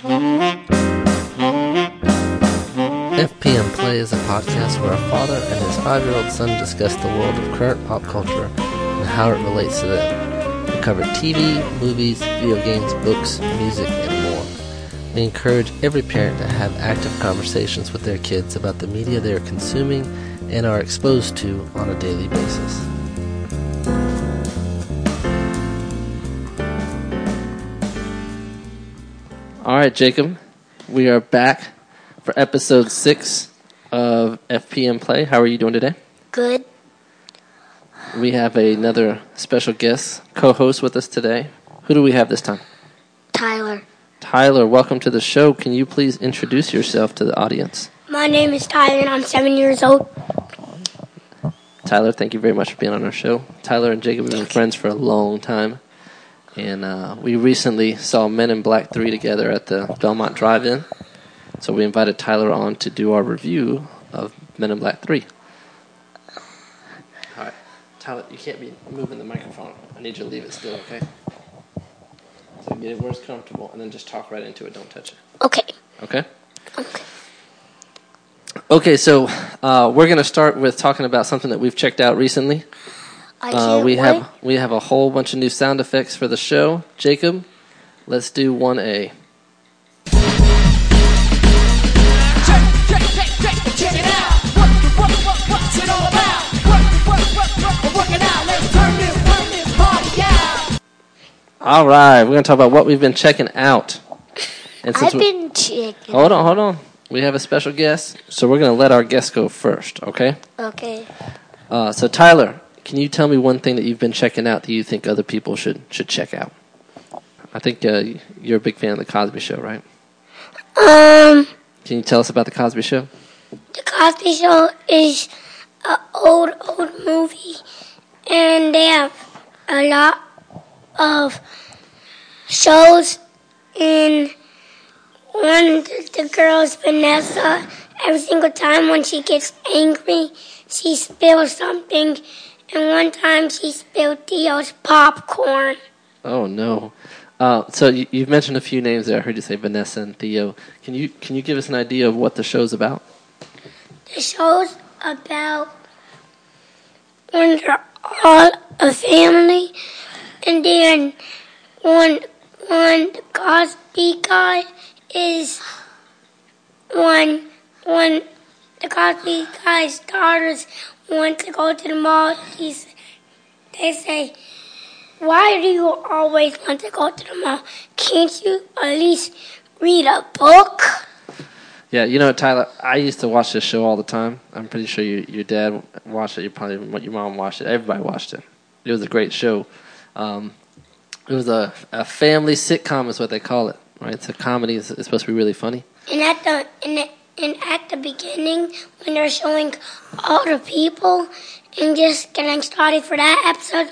FPM Play is a podcast where a father and his five year old son discuss the world of current pop culture and how it relates to them. We cover TV, movies, video games, books, music, and more. We encourage every parent to have active conversations with their kids about the media they are consuming and are exposed to on a daily basis. Right, Jacob, we are back for episode six of FPM Play. How are you doing today? Good. We have another special guest co-host with us today. Who do we have this time? Tyler. Tyler, welcome to the show. Can you please introduce yourself to the audience? My name is Tyler and I'm seven years old. Tyler, thank you very much for being on our show. Tyler and Jacob have been friends for a long time. And uh, we recently saw Men in Black 3 together at the Belmont Drive In. So we invited Tyler on to do our review of Men in Black 3. All right. Tyler, you can't be moving the microphone. I need you to leave it still, okay? So get it where it's comfortable and then just talk right into it. Don't touch it. Okay. Okay? Okay. Okay, so uh, we're going to start with talking about something that we've checked out recently. I Uh, can't we wait. have we have a whole bunch of new sound effects for the show. Jacob, let's do one A. Check, check, check, check, check it out. What, what, what, what's it all about? What, what, what, what, work it out. Let's turn this, turn this party out. All right, we're gonna talk about what we've been checking out. And I've we- been checking. hold on, hold on, we have a special guest, so we're gonna let our guest go first. Okay. Okay. Uh, so Tyler, can you tell me one thing that you've been checking out that you think other people should should check out? I think uh, you're a big fan of the Cosby Show, right? Um, Can you tell us about the Cosby Show? The Cosby Show is an old, old movie, and they have a lot of shows. And one, the, the girl's Vanessa. Every single time when she gets angry, she spills something. And one time she spilled Theo's popcorn. Oh no. Uh, so you, you've mentioned a few names there. I heard you say Vanessa and Theo. Can you can you give us an idea of what the show's about? The show's about when they're all a family, and then one one the Cosby guy is one one the Cosby guy's daughters want to go to the mall. He's, they say, "Why do you always want to go to the mall? Can't you at least read a book?" Yeah, you know, Tyler. I used to watch this show all the time. I'm pretty sure you, your dad watched it. You probably your mom watched it. Everybody watched it. It was a great show. Um, it was a, a family sitcom, is what they call it. Right? It's a comedy. It's, it's supposed to be really funny. And at the and, and at the beginning, when they're showing all the people and just getting started for that episode,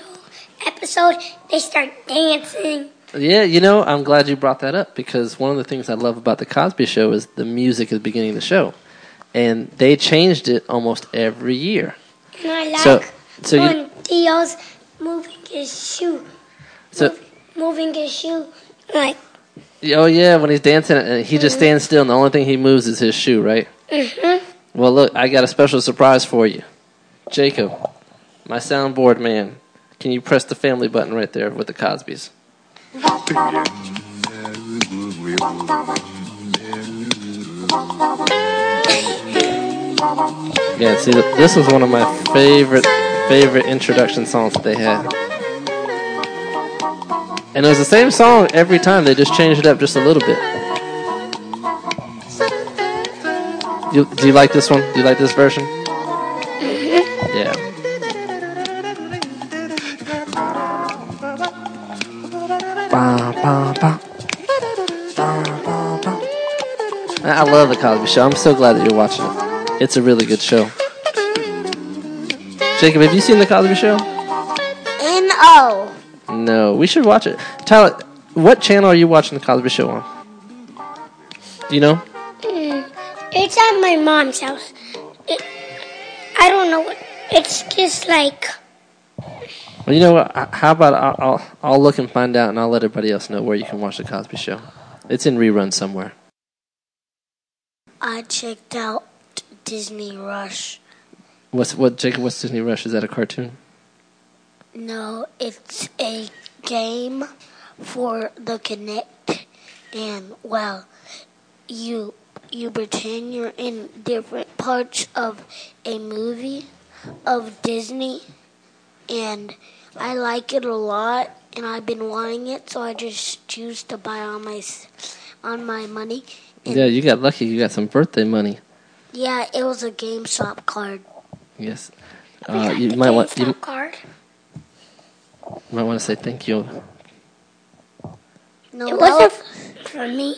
episode, they start dancing. Yeah, you know, I'm glad you brought that up because one of the things I love about the Cosby Show is the music at the beginning of the show, and they changed it almost every year. And I like So- so you- when Theo's moving his shoe, So, moving his shoe, like oh yeah, when he's dancing, and he just stands still, and the only thing he moves is his shoe, right? mhm. Well, look, I got a special surprise for you, Jacob, my soundboard man. Can you press the family button right there with the Cosbys? Yeah, see, this was one of my favorite favorite introduction songs that they had. And it was the same song every time. They just changed it up just a little bit. You, do you like this one? Do you like this version? Yeah. I love the Cosby Show. I'm so glad that you're watching it. It's a really good show. Jacob, have you seen the Cosby Show? N O. No, we should watch it. Tyler, what channel are you watching the Cosby Show on? Do you know? Mm, it's at my mom's house. It, I don't know. It's just like Well, you know what? How about I'll, I'll I'll look and find out, and I'll let everybody else know where you can watch the Cosby Show. It's in rerun somewhere. I checked out Disney Rush. What's what Jacob? What's Disney Rush? Is that a cartoon? No, it's a game for the Kinect, and well, you you pretend you're in different parts of a movie of Disney, and I like it a lot, and I've been wanting it, so I just choose to buy on my on my money. And Yeah, you got lucky. You got some birthday money. yeah, it was a GameStop card. Yes. Uh, you the might want GameStop you card. Might want to say thank you. No, It wasn't was from me.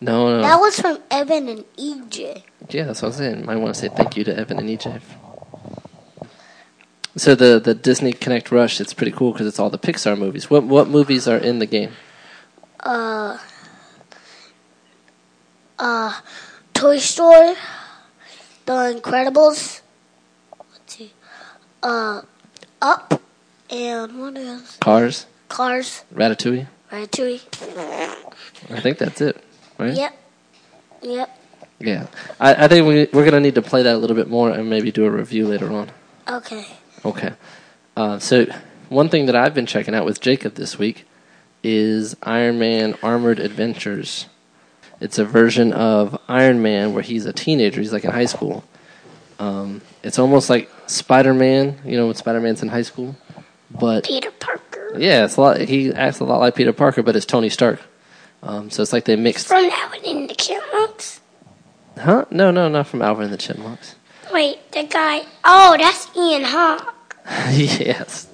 No, no. That was from Evan and E EJ. Yeah, that's what I'm saying. Might want to say thank you to Evan and EJ. So the the Disney Kinect Rush, it's pretty cool because it's all the Pixar movies. What what movies are in the game? Uh, uh, Toy Story, The Incredibles, let's see, uh, Up, and what else? Cars, Cars, Ratatouille. Ratatouille. I think that's it, right? Yep, yep. Yeah. I, I think we we're gonna need to play that a little bit more and maybe do a review later on. Okay. Okay. Uh, so one thing that I've been checking out with Jacob this week is Iron Man Armored Adventures. It's a version of Iron Man where he's a teenager. He's like in high school. Um, it's almost like Spider Man. You know when Spider Man's in high school, but Peter Parker. yeah, it's a lot. He acts a lot like Peter Parker, but it's Tony Stark. Um, so it's like they mixed. From that one in the Chipmunks. Huh? No, no, not from Alvin and the Chipmunks. Wait, the guy. Oh, that's Ian Hawke. yes.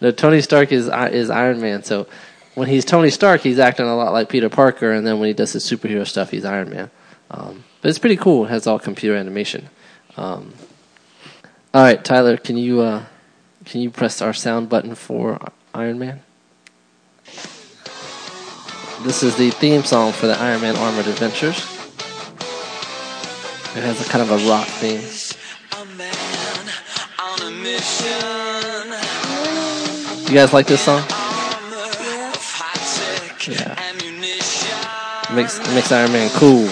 No, Tony Stark is is Iron Man. So when he's Tony Stark, he's acting a lot like Peter Parker, and then when he does his superhero stuff, he's Iron Man. Um, but it's pretty cool. It has all computer animation. Um, all right, Tyler, can you uh, can you press our sound button for Iron Man? This is the theme song for the Iron Man Armored Adventures. It has a kind of a rock theme. Mission. You guys like this song? Yeah. ammunition. Makes makes Iron Man cool.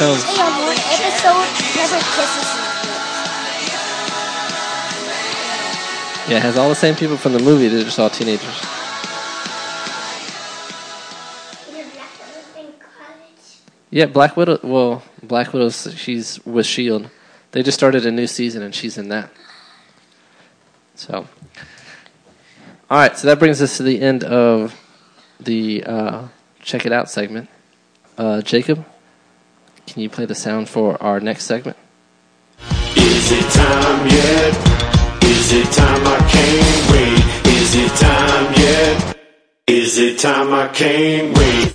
World. Here it comes. Hey, on one episode, never kisses Yeah, it has all the same people from the movie. They're just all teenagers. Yeah, Black Widow. Well, Black Widow's she's with Shield. They just started a new season, and she's in that. So, all right. So that brings us to the end of the uh, check it out segment. Uh, Jacob, can you play the sound for our next segment? Is it time yet? Is it time I can't wait? Is it time yet? Is it time I can't wait?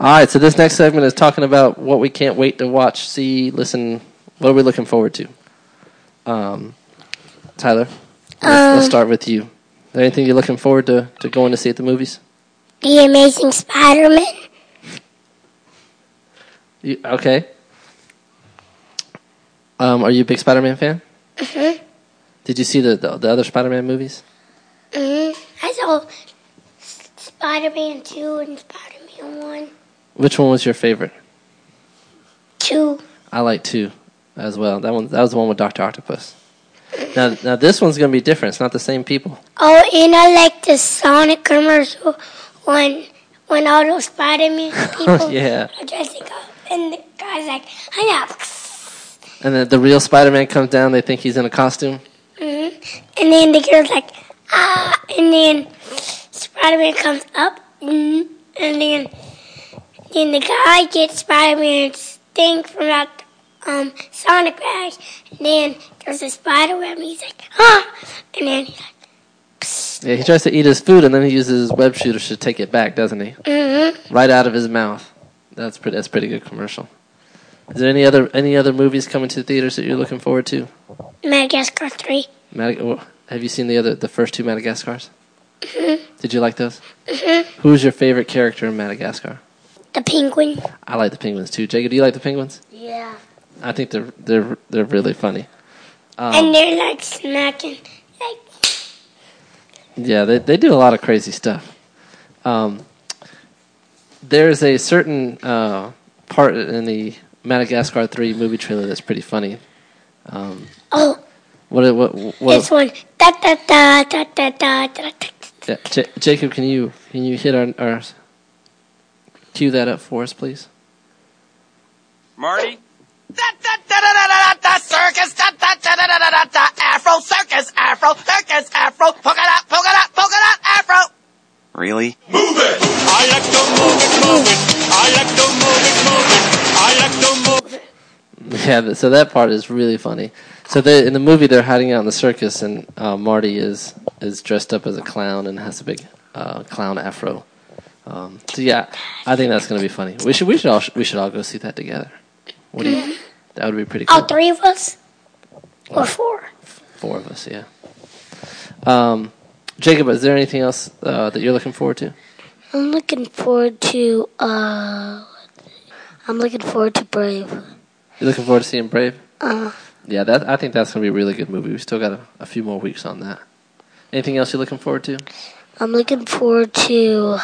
All right, so this next segment is talking about what we can't wait to watch, see, listen. What are we looking forward to? Um, Tyler, let's, let's start with you. Is there anything you're looking forward to, to going to see at the movies? The Amazing Spider-Man. You, okay. Um, are you a big Spider-Man fan? Mm-hmm. Did you see the, the the other Spider-Man movies? hmm I saw Spider-Man 2 and Spider-Man 1. Which one was your favorite? 2. I like two as well. That one that was the one with Doctor Octopus. Now, now this one's gonna be different. It's not the same people. Oh, and I like the Sonic commercial when when all those Spider-Man people Yeah. are dressing up. And the guy's like, I know. And then the real Spider-Man comes down. They think he's in a costume. hmm And then the girl's like, ah. And then Spider-Man comes up. hmm And then, then the guy gets Spider-Man's thing from that um, Sonic bag. And then there's a spider web. And he's like, ah. And then he's like, Yeah, he tries to eat his food and then he uses his web shooters to take it back, doesn't he? mm-hmm. Right out of his mouth. That's pretty. That's a pretty good commercial. Is there any other any other movies coming to the theaters that you're looking forward to? Madagascar 3. Madag- have you seen the other the first two Madagascars? Mm-hmm. Did you like those? Who's your favorite character in Madagascar? The penguin. I like the penguins too. Jacob, do you like the penguins? Yeah. I think they're they're they're really funny. Um, and they're like smacking. Like, Yeah, they they do a lot of crazy stuff. Um, there's a certain uh, part in the Madagascar 3 movie trailer that's pretty funny. Um, oh. What, what, what, This one. Da, da, da, da, da, da, da. Yeah, J- Jacob, can you can you hit our, our cue that up for us, please? Marty? Circus, Afro circus, Afro circus, Afro, polka dot, polka dot, Really? Move it! I like to move it, move it. I like to move it, move it. I like to move it. Yeah, so that part is really funny. So they, in the movie, they're hiding out in the circus, and uh, Marty is is dressed up as a clown and has a big uh, clown afro. Um, so yeah, I think that's gonna be funny. We should we should all we should all go see that together. What do you? That would be pretty cool. All three of us, or four. Four of us, yeah. Um, Jacob, is there anything else uh, that you're looking forward to? I'm looking forward to uh I'm looking forward to Brave. You're looking forward to seeing Brave? Uh Yeah, that I think that's gonna be a really good movie. We still got a, a few more weeks on that. Anything else you're looking forward to? I'm looking forward to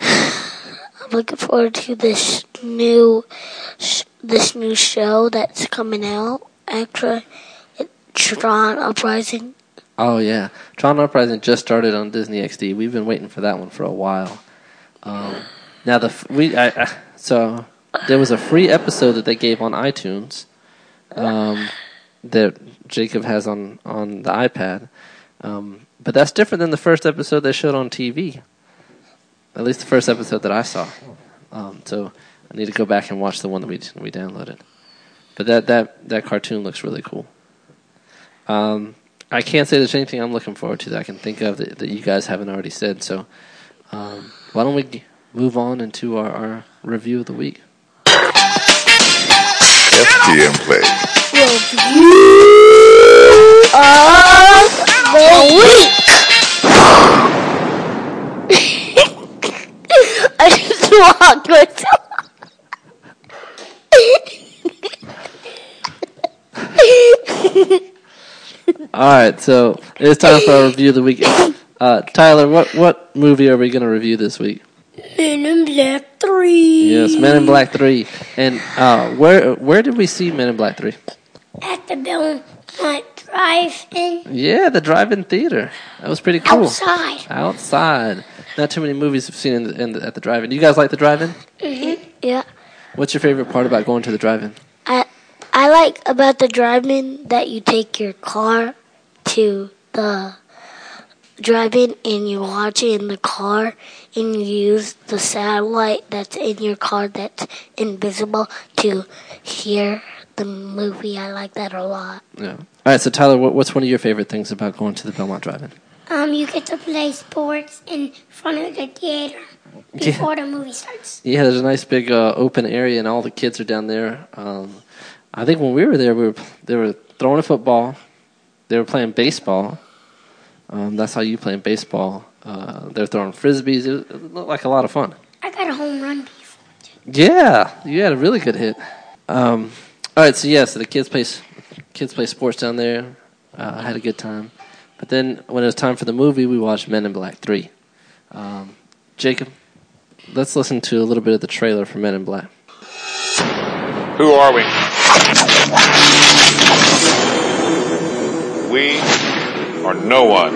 I'm looking forward to this new sh- this new show that's coming out after Tron Uprising. Oh yeah, Tron Uprising just started on Disney XD. We've been waiting for that one for a while. Um, now the f- we I, I, so there was a free episode that they gave on iTunes um, that Jacob has on on the iPad, um, but that's different than the first episode they showed on TV. At least the first episode that I saw. Um, so I need to go back and watch the one that we we downloaded. But that that that cartoon looks really cool. Um, I can't say there's anything I'm looking forward to that I can think of that, that you guys haven't already said. So, um, why don't we move on into our, our review of the week? FPM play. Review of the week. I just walked with All right, so it's time for our review of the week. Uh, Tyler, what what movie are we going to review this week? Men in Black 3. Yes, Men in Black Three. And uh, where where did we see Men in Black Three? At the Belmont Drive-In Yeah, the drive-in theater. That was pretty cool. outside. Outside. Not too many movies I've seen in the, in the, at the drive-in. Do you guys like the drive-in? Yeah. What's your favorite part about going to the drive-in? I I like about the drive-in that you take your car to the drive-in and you watch it in the car and you use the satellite that's in your car that's invisible to hear the movie. I like that a lot. Yeah. All right, so Tyler, what, what's one of your favorite things about going to the Belmont Drive-in? Um, you get to play sports in front of the theater before the movie starts. Yeah, there's a nice big uh, open area, and all the kids are down there. Um, I think when we were there, we were they were throwing a football, they were playing baseball. Um, that's how you playing baseball. Uh, they're throwing frisbees. It, it looked like a lot of fun. I got a home run before. Yeah, you had a really good hit. Um, all right, so yeah, so the kids play kids play sports down there. Uh, I had a good time, but then when it was time for the movie, we watched Men in Black Three. Um, Jacob, let's listen to a little bit of the trailer for Men in Black. Who are we? We are no one.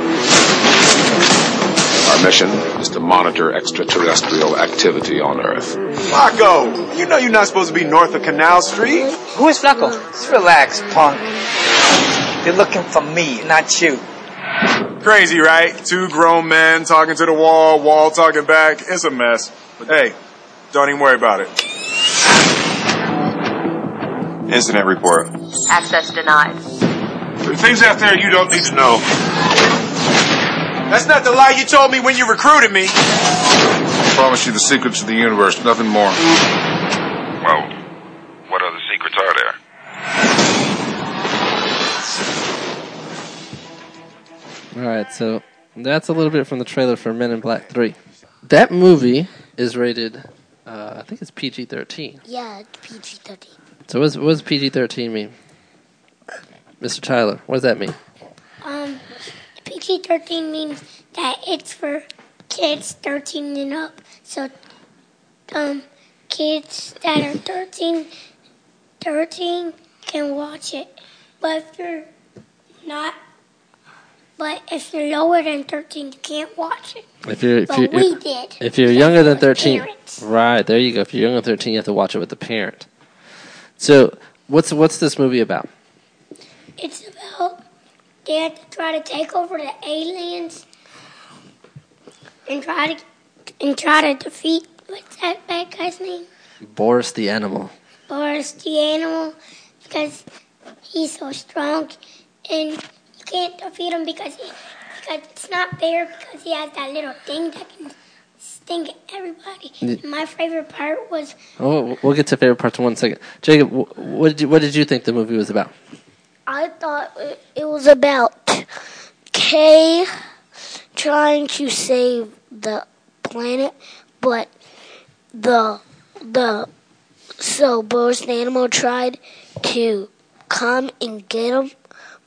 Our mission is to monitor extraterrestrial activity on Earth. Flacco, you know you're not supposed to be north of Canal Street. Who is Flacco? Just relax, punk. They're looking for me, not you. Crazy, right? Two grown men talking to the wall, wall talking back. It's a mess. But hey, don't even worry about it. Incident report. Access denied. There are things out there you don't need to know. That's not the lie you told me when you recruited me. I promise you the secrets of the universe, nothing more. Well, what other secrets are there? All right, so that's a little bit from the trailer for Men in Black Three. That movie is rated, uh, I think it's PG thirteen. Yeah, PG thirteen. So what does, what does PG thirteen mean? Mr. Tyler, what does that mean? Um, PG 13 means that it's for kids 13 and up. So, um, kids that are 13, 13 can watch it. But if you're not, but if you're lower than 13, you can't watch it. If you're if But you're we did. if you're younger than 13, parents. right there you go. If you're younger than 13, you have to watch it with the parent. So, what's what's this movie about? It's about they had to try to take over the aliens and try to and try to defeat what's that bad guy's name? Boris the Animal. Boris the animal because he's so strong and you can't defeat him because he, because it's not fair because he has that little thing that can sting everybody. My favorite part was Oh, we'll get to favorite parts in one second. Jacob, what did you what did you think the movie was about? I thought it- was about Kay trying to save the planet, but the the so Boris the animal tried to come and get him,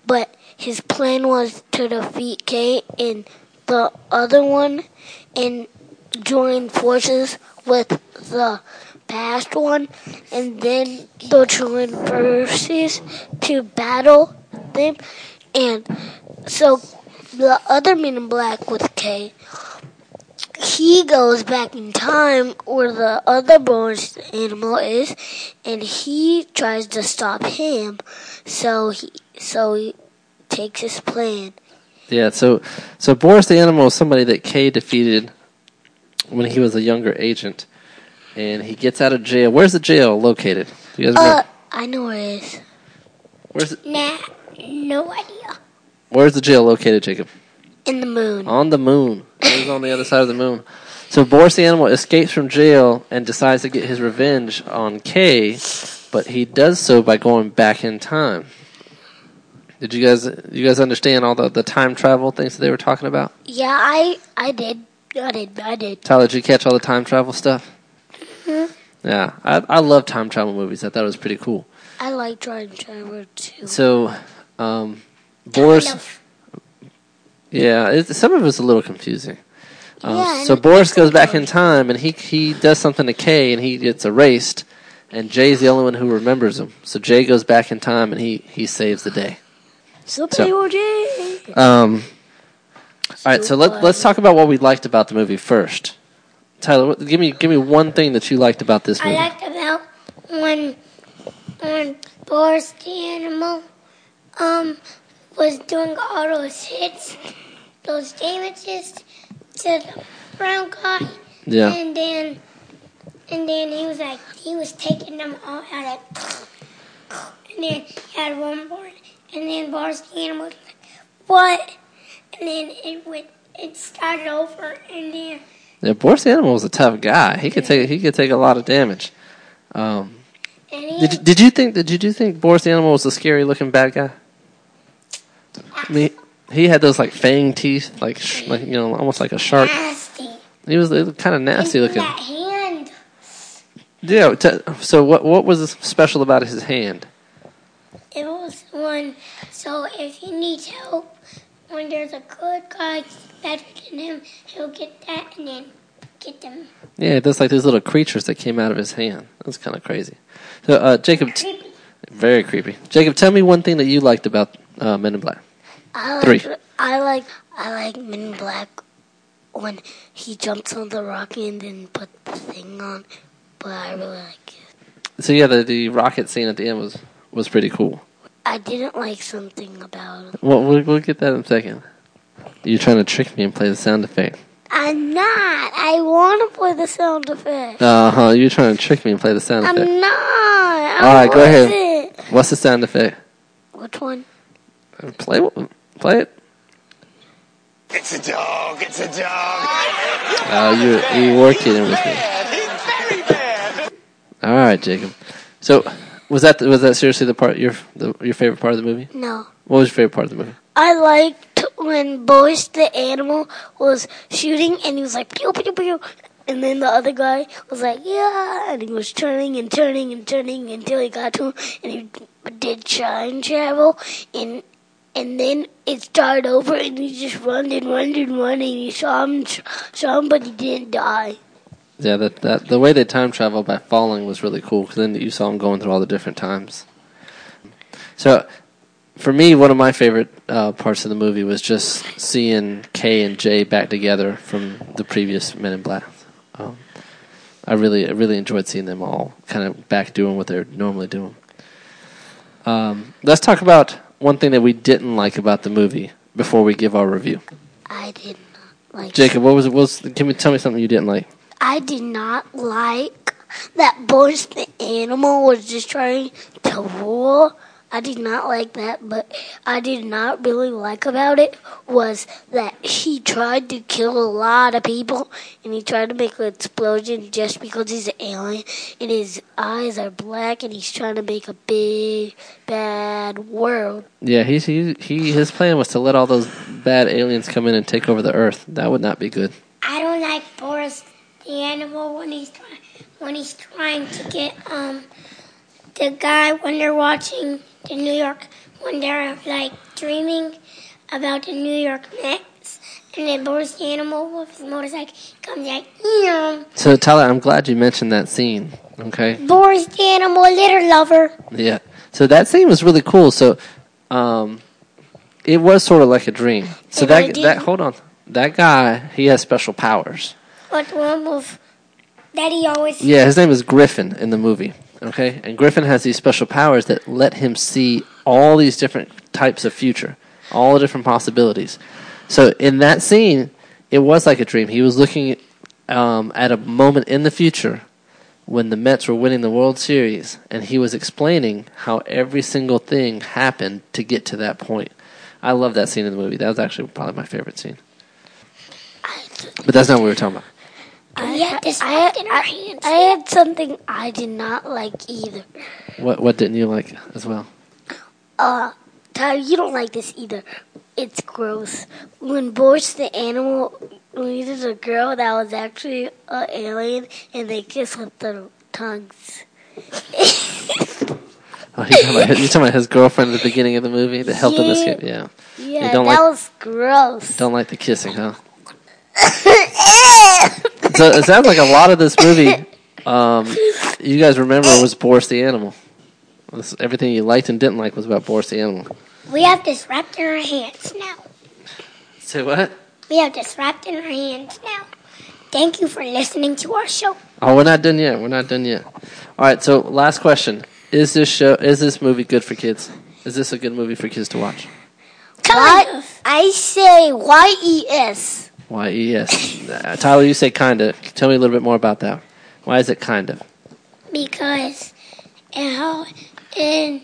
but his plan was to defeat Kay and the other one and join forces with the past one, and then they'll join forces to battle them. And so the other Man in Black with K, he goes back in time where the other Boris the animal is, and he tries to stop him. So he so he takes his plan. Yeah, so so Boris the Animal is somebody that Kay defeated when he was a younger agent, and he gets out of jail. Where's the jail located? Do you guys Uh, remember? I know where it is. Where's it, nah, no idea. where's the jail located, Jacob? In the moon. On the moon. It was on the other side of the moon. So Boris the Animal escapes from jail and decides to get his revenge on Kay, but he does so by going back in time. Did you guys you guys understand all the, the time travel things that they were talking about? Yeah, I I did. I did. I did. Tyler, did you catch all the time travel stuff? Mhm. Yeah, I I love time travel movies. I thought it was pretty cool. I like time travel too. So, um, Boris, of. yeah, it, some of it's a little confusing. Um, Yeah, so Boris goes back in time, and he he does something to Kay, and he gets erased, and Jay's the only one who remembers him. So Jay goes back in time, and he he saves the day. Super So- OJ. Um, all right, so let let's talk about what we liked about the movie first. Tyler, what, give me give me one thing that you liked about this movie. I liked about when when Boris the animal um was doing all those hits, those damages to the brown guy. Yeah. And then and then he was like he was taking them all out like and then he had one more and then Boris the animal was like, What? And then it went it started over and then Yeah, Boris the Animal was a tough guy. He could take he could take a lot of damage. Um, Did you, did you think did you think Boris the Animal was a scary looking bad guy? I mean, he had those like fang teeth, like sh- like you know, almost like a shark. nasty. He was kind of nasty And looking. That hand. Yeah. T- so what what was special about his hand? It was one. So if he needs help, when there's a good guy better than him, he'll get that and then get them. Yeah, there's like these little creatures that came out of his hand. That's kind of crazy. So uh, Jacob, t- very creepy. Jacob, tell me one thing that you liked about uh, Men in Black. I Three. like, I like I like Men in Black when he jumps on the rocket and then put the thing on. But I really like it. So yeah, the the rocket scene at the end was was pretty cool. I didn't like something about it. Well, we'll, we'll get that in a second. You're trying to trick me and play the sound effect. I'm not. I want to play the sound effect. Uh huh. You're trying to trick me and play the sound effect. I'm not. I All right, go ahead. it. What's the sound effect? Which one? Play play it. It's a dog. It's a dog. Oh, you you were kidding with me. He's very bad. All right, Jacob. So was that was that seriously the part your the, your favorite part of the movie? No. What was your favorite part of the movie? I liked when Boris the animal was shooting and he was like pew pew pew, and then the other guy was like yeah, and he was turning and turning and turning until he got to him, and he did time travel, and and then it started over, and he just run and run and run, and he saw him, saw him, but he didn't die. Yeah, that, that the way they time travel by falling was really cool because then you saw him going through all the different times. So, for me, one of my favorite uh, parts of the movie was just seeing Kay and Jay back together from the previous Men in Black. Um, I really, I really enjoyed seeing them all kind of back doing what they're normally doing. Um, let's talk about one thing that we didn't like about the movie before we give our review. I did not like. Jacob, what was it? What was, can we tell me something you didn't like? I did not like that Boris the animal was just trying to rule. I did not like that, but I did not really like about it was that he tried to kill a lot of people and he tried to make an explosion just because he's an alien and his eyes are black and he's trying to make a big bad world. Yeah, he's, he he his plan was to let all those bad aliens come in and take over the Earth. That would not be good. I don't like Boris the animal when he's trying when he's trying to get um the guy when they're watching the New York when they're like dreaming about the New York Mets and then Boris the animal with his motorcycle comes like yeah. So Tyler, I'm glad you mentioned that scene. Okay. Boris the animal litter lover. Yeah. So that scene was really cool. So, um, it was sort of like a dream. So It that really that hold on, that guy he has special powers. What one with that he always Yeah, his name is Griffin in the movie. Okay, and Griffin has these special powers that let him see all these different types of future, all the different possibilities. So in that scene, it was like a dream. He was looking um, at a moment in the future when the Mets were winning the World Series, and he was explaining how every single thing happened to get to that point. I love that scene in the movie. That was actually probably my favorite scene. But that's not what we were talking about. We had this I, in our I, hands. I had something I did not like either. What What didn't you like as well? Uh, Tyler, you don't like this either. It's gross. When Boris the animal needed a girl that was actually an alien, and they kiss with their tongues. Oh, you talking, about, you talking about his girlfriend at the beginning of the movie that helped him Yeah. escape? Yeah. Yeah, You don't that like- was gross. Don't like the kissing, huh? so it sounds like a lot of this movie, um, you guys remember was Boris the Animal. This- everything you liked and didn't like was about Boris the Animal. We have this wrapped in our hands now. Say what? We have this wrapped in our hands now. Thank you for listening to our show. Oh, we're not done yet. We're not done yet. All right. So last question: Is this show? Is this movie good for kids? Is this a good movie for kids to watch? What? I say Y E S. Why? Yes. Uh, Tyler, you say kinda. Tell me a little bit more about that. Why is it kind of? because and how and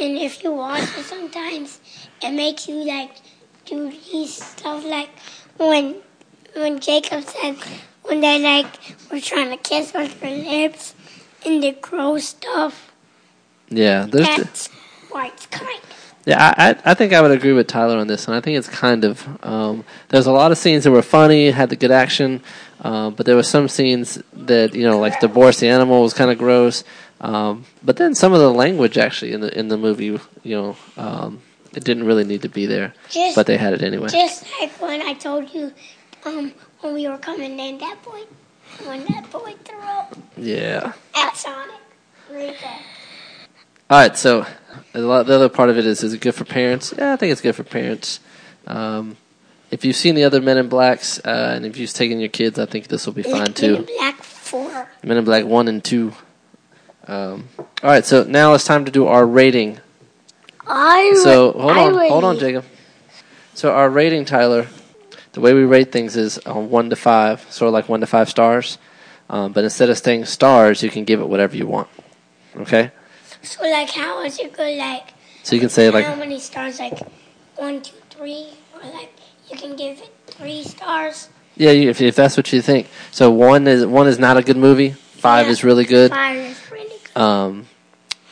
and if you watch it sometimes it makes you like do these stuff like when when Jacob said when they like were trying to kiss with their lips and the gross stuff Yeah. There's. that's why it's kind Yeah, I, I think I would agree with Tyler on this, and I think it's kind of um, there's a lot of scenes that were funny, had the good action, uh, but there were some scenes that you know, like the Boris the animal was kind of gross. Um, but then some of the language actually in the in the movie, you know, um, it didn't really need to be there, Just- but they had it anyway. just like when I told you um when we were coming in that boy when that boy threw up Yeah. at Sonic really bad. All right, so lot, the other part of it is: is it good for parents? Yeah, I think it's good for parents. Um, if you've seen the other Men in Blacks, uh, and if you've taken your kids, I think this will be fine too. Men in. Black Four. Men in Black one and two. Um, all right, so now it's time to do our rating. I So hold I on, hold on, Jacob. So our rating, Tyler, the way we rate things is on one to five, sort of like one to five stars. Um, but instead of saying stars, you can give it whatever you want. Okay, So like how is it good like so you can say like how many stars like one, two, three or like you can give it three stars. Yeah, if, if that's what you think. So one is one is not a good movie. Five Yeah, is really good. Five is really good. Um,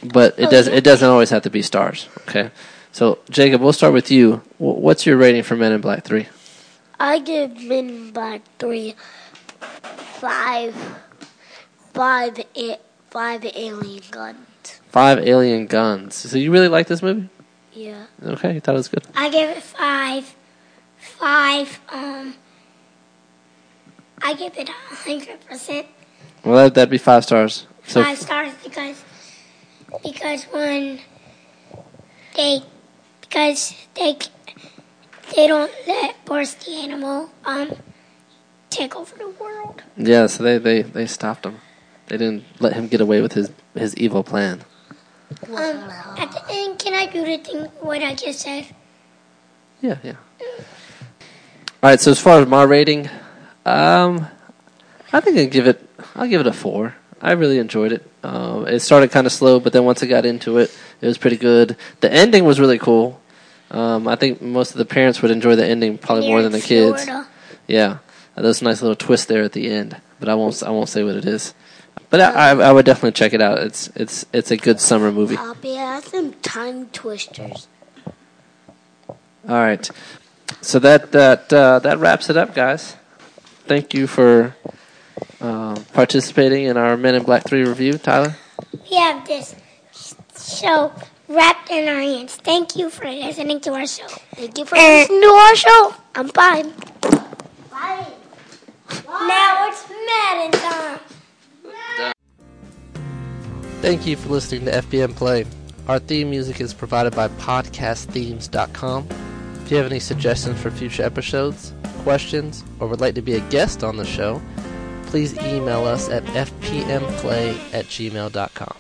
but it does it doesn't always have to be stars. Okay. So Jacob, we'll start with you. What's your rating for Men in Black Three? I give Men in Black three, five, five, a- five alien gun. Five alien guns. So you really like this movie? Yeah. Okay, you thought it was good. I give it five. Five. Um. I give it a hundred percent Well, that, that'd be five stars. So five stars because because when they because they they don't let Boris the animal um take over the world. yeah, so they, they, they stopped him. They didn't let him get away with his his evil plan. Um, at the end, can I do the thing what I just said? Yeah, yeah. All right. So as far as my rating, um, I think I give it. I'll give it a four. I really enjoyed it. Um, it started kind of slow, but then once I got into it, it was pretty good. The ending was really cool. Um, I think most of the parents would enjoy the ending probably more than the kids. Florida. Yeah, there's a nice little twist there at the end, but I won't. I won't say what it is. But I, I, I would definitely check it out. It's it's it's a good summer movie. All Poppy has some tongue twisters. right, so that that uh, that wraps it up, guys. Thank you for uh, participating in our Men in Black Three review, Tyler. We have this show wrapped in our hands. Thank you for listening to our show. Thank you for listening to our show. I'm fine. Bye. Now it's Madden time. Thank you for listening to FPM Play. Our theme music is provided by podcastthemes.com. If you have any suggestions for future episodes, questions, or would like to be a guest on the show, please email us at fpmplay at gmail.com.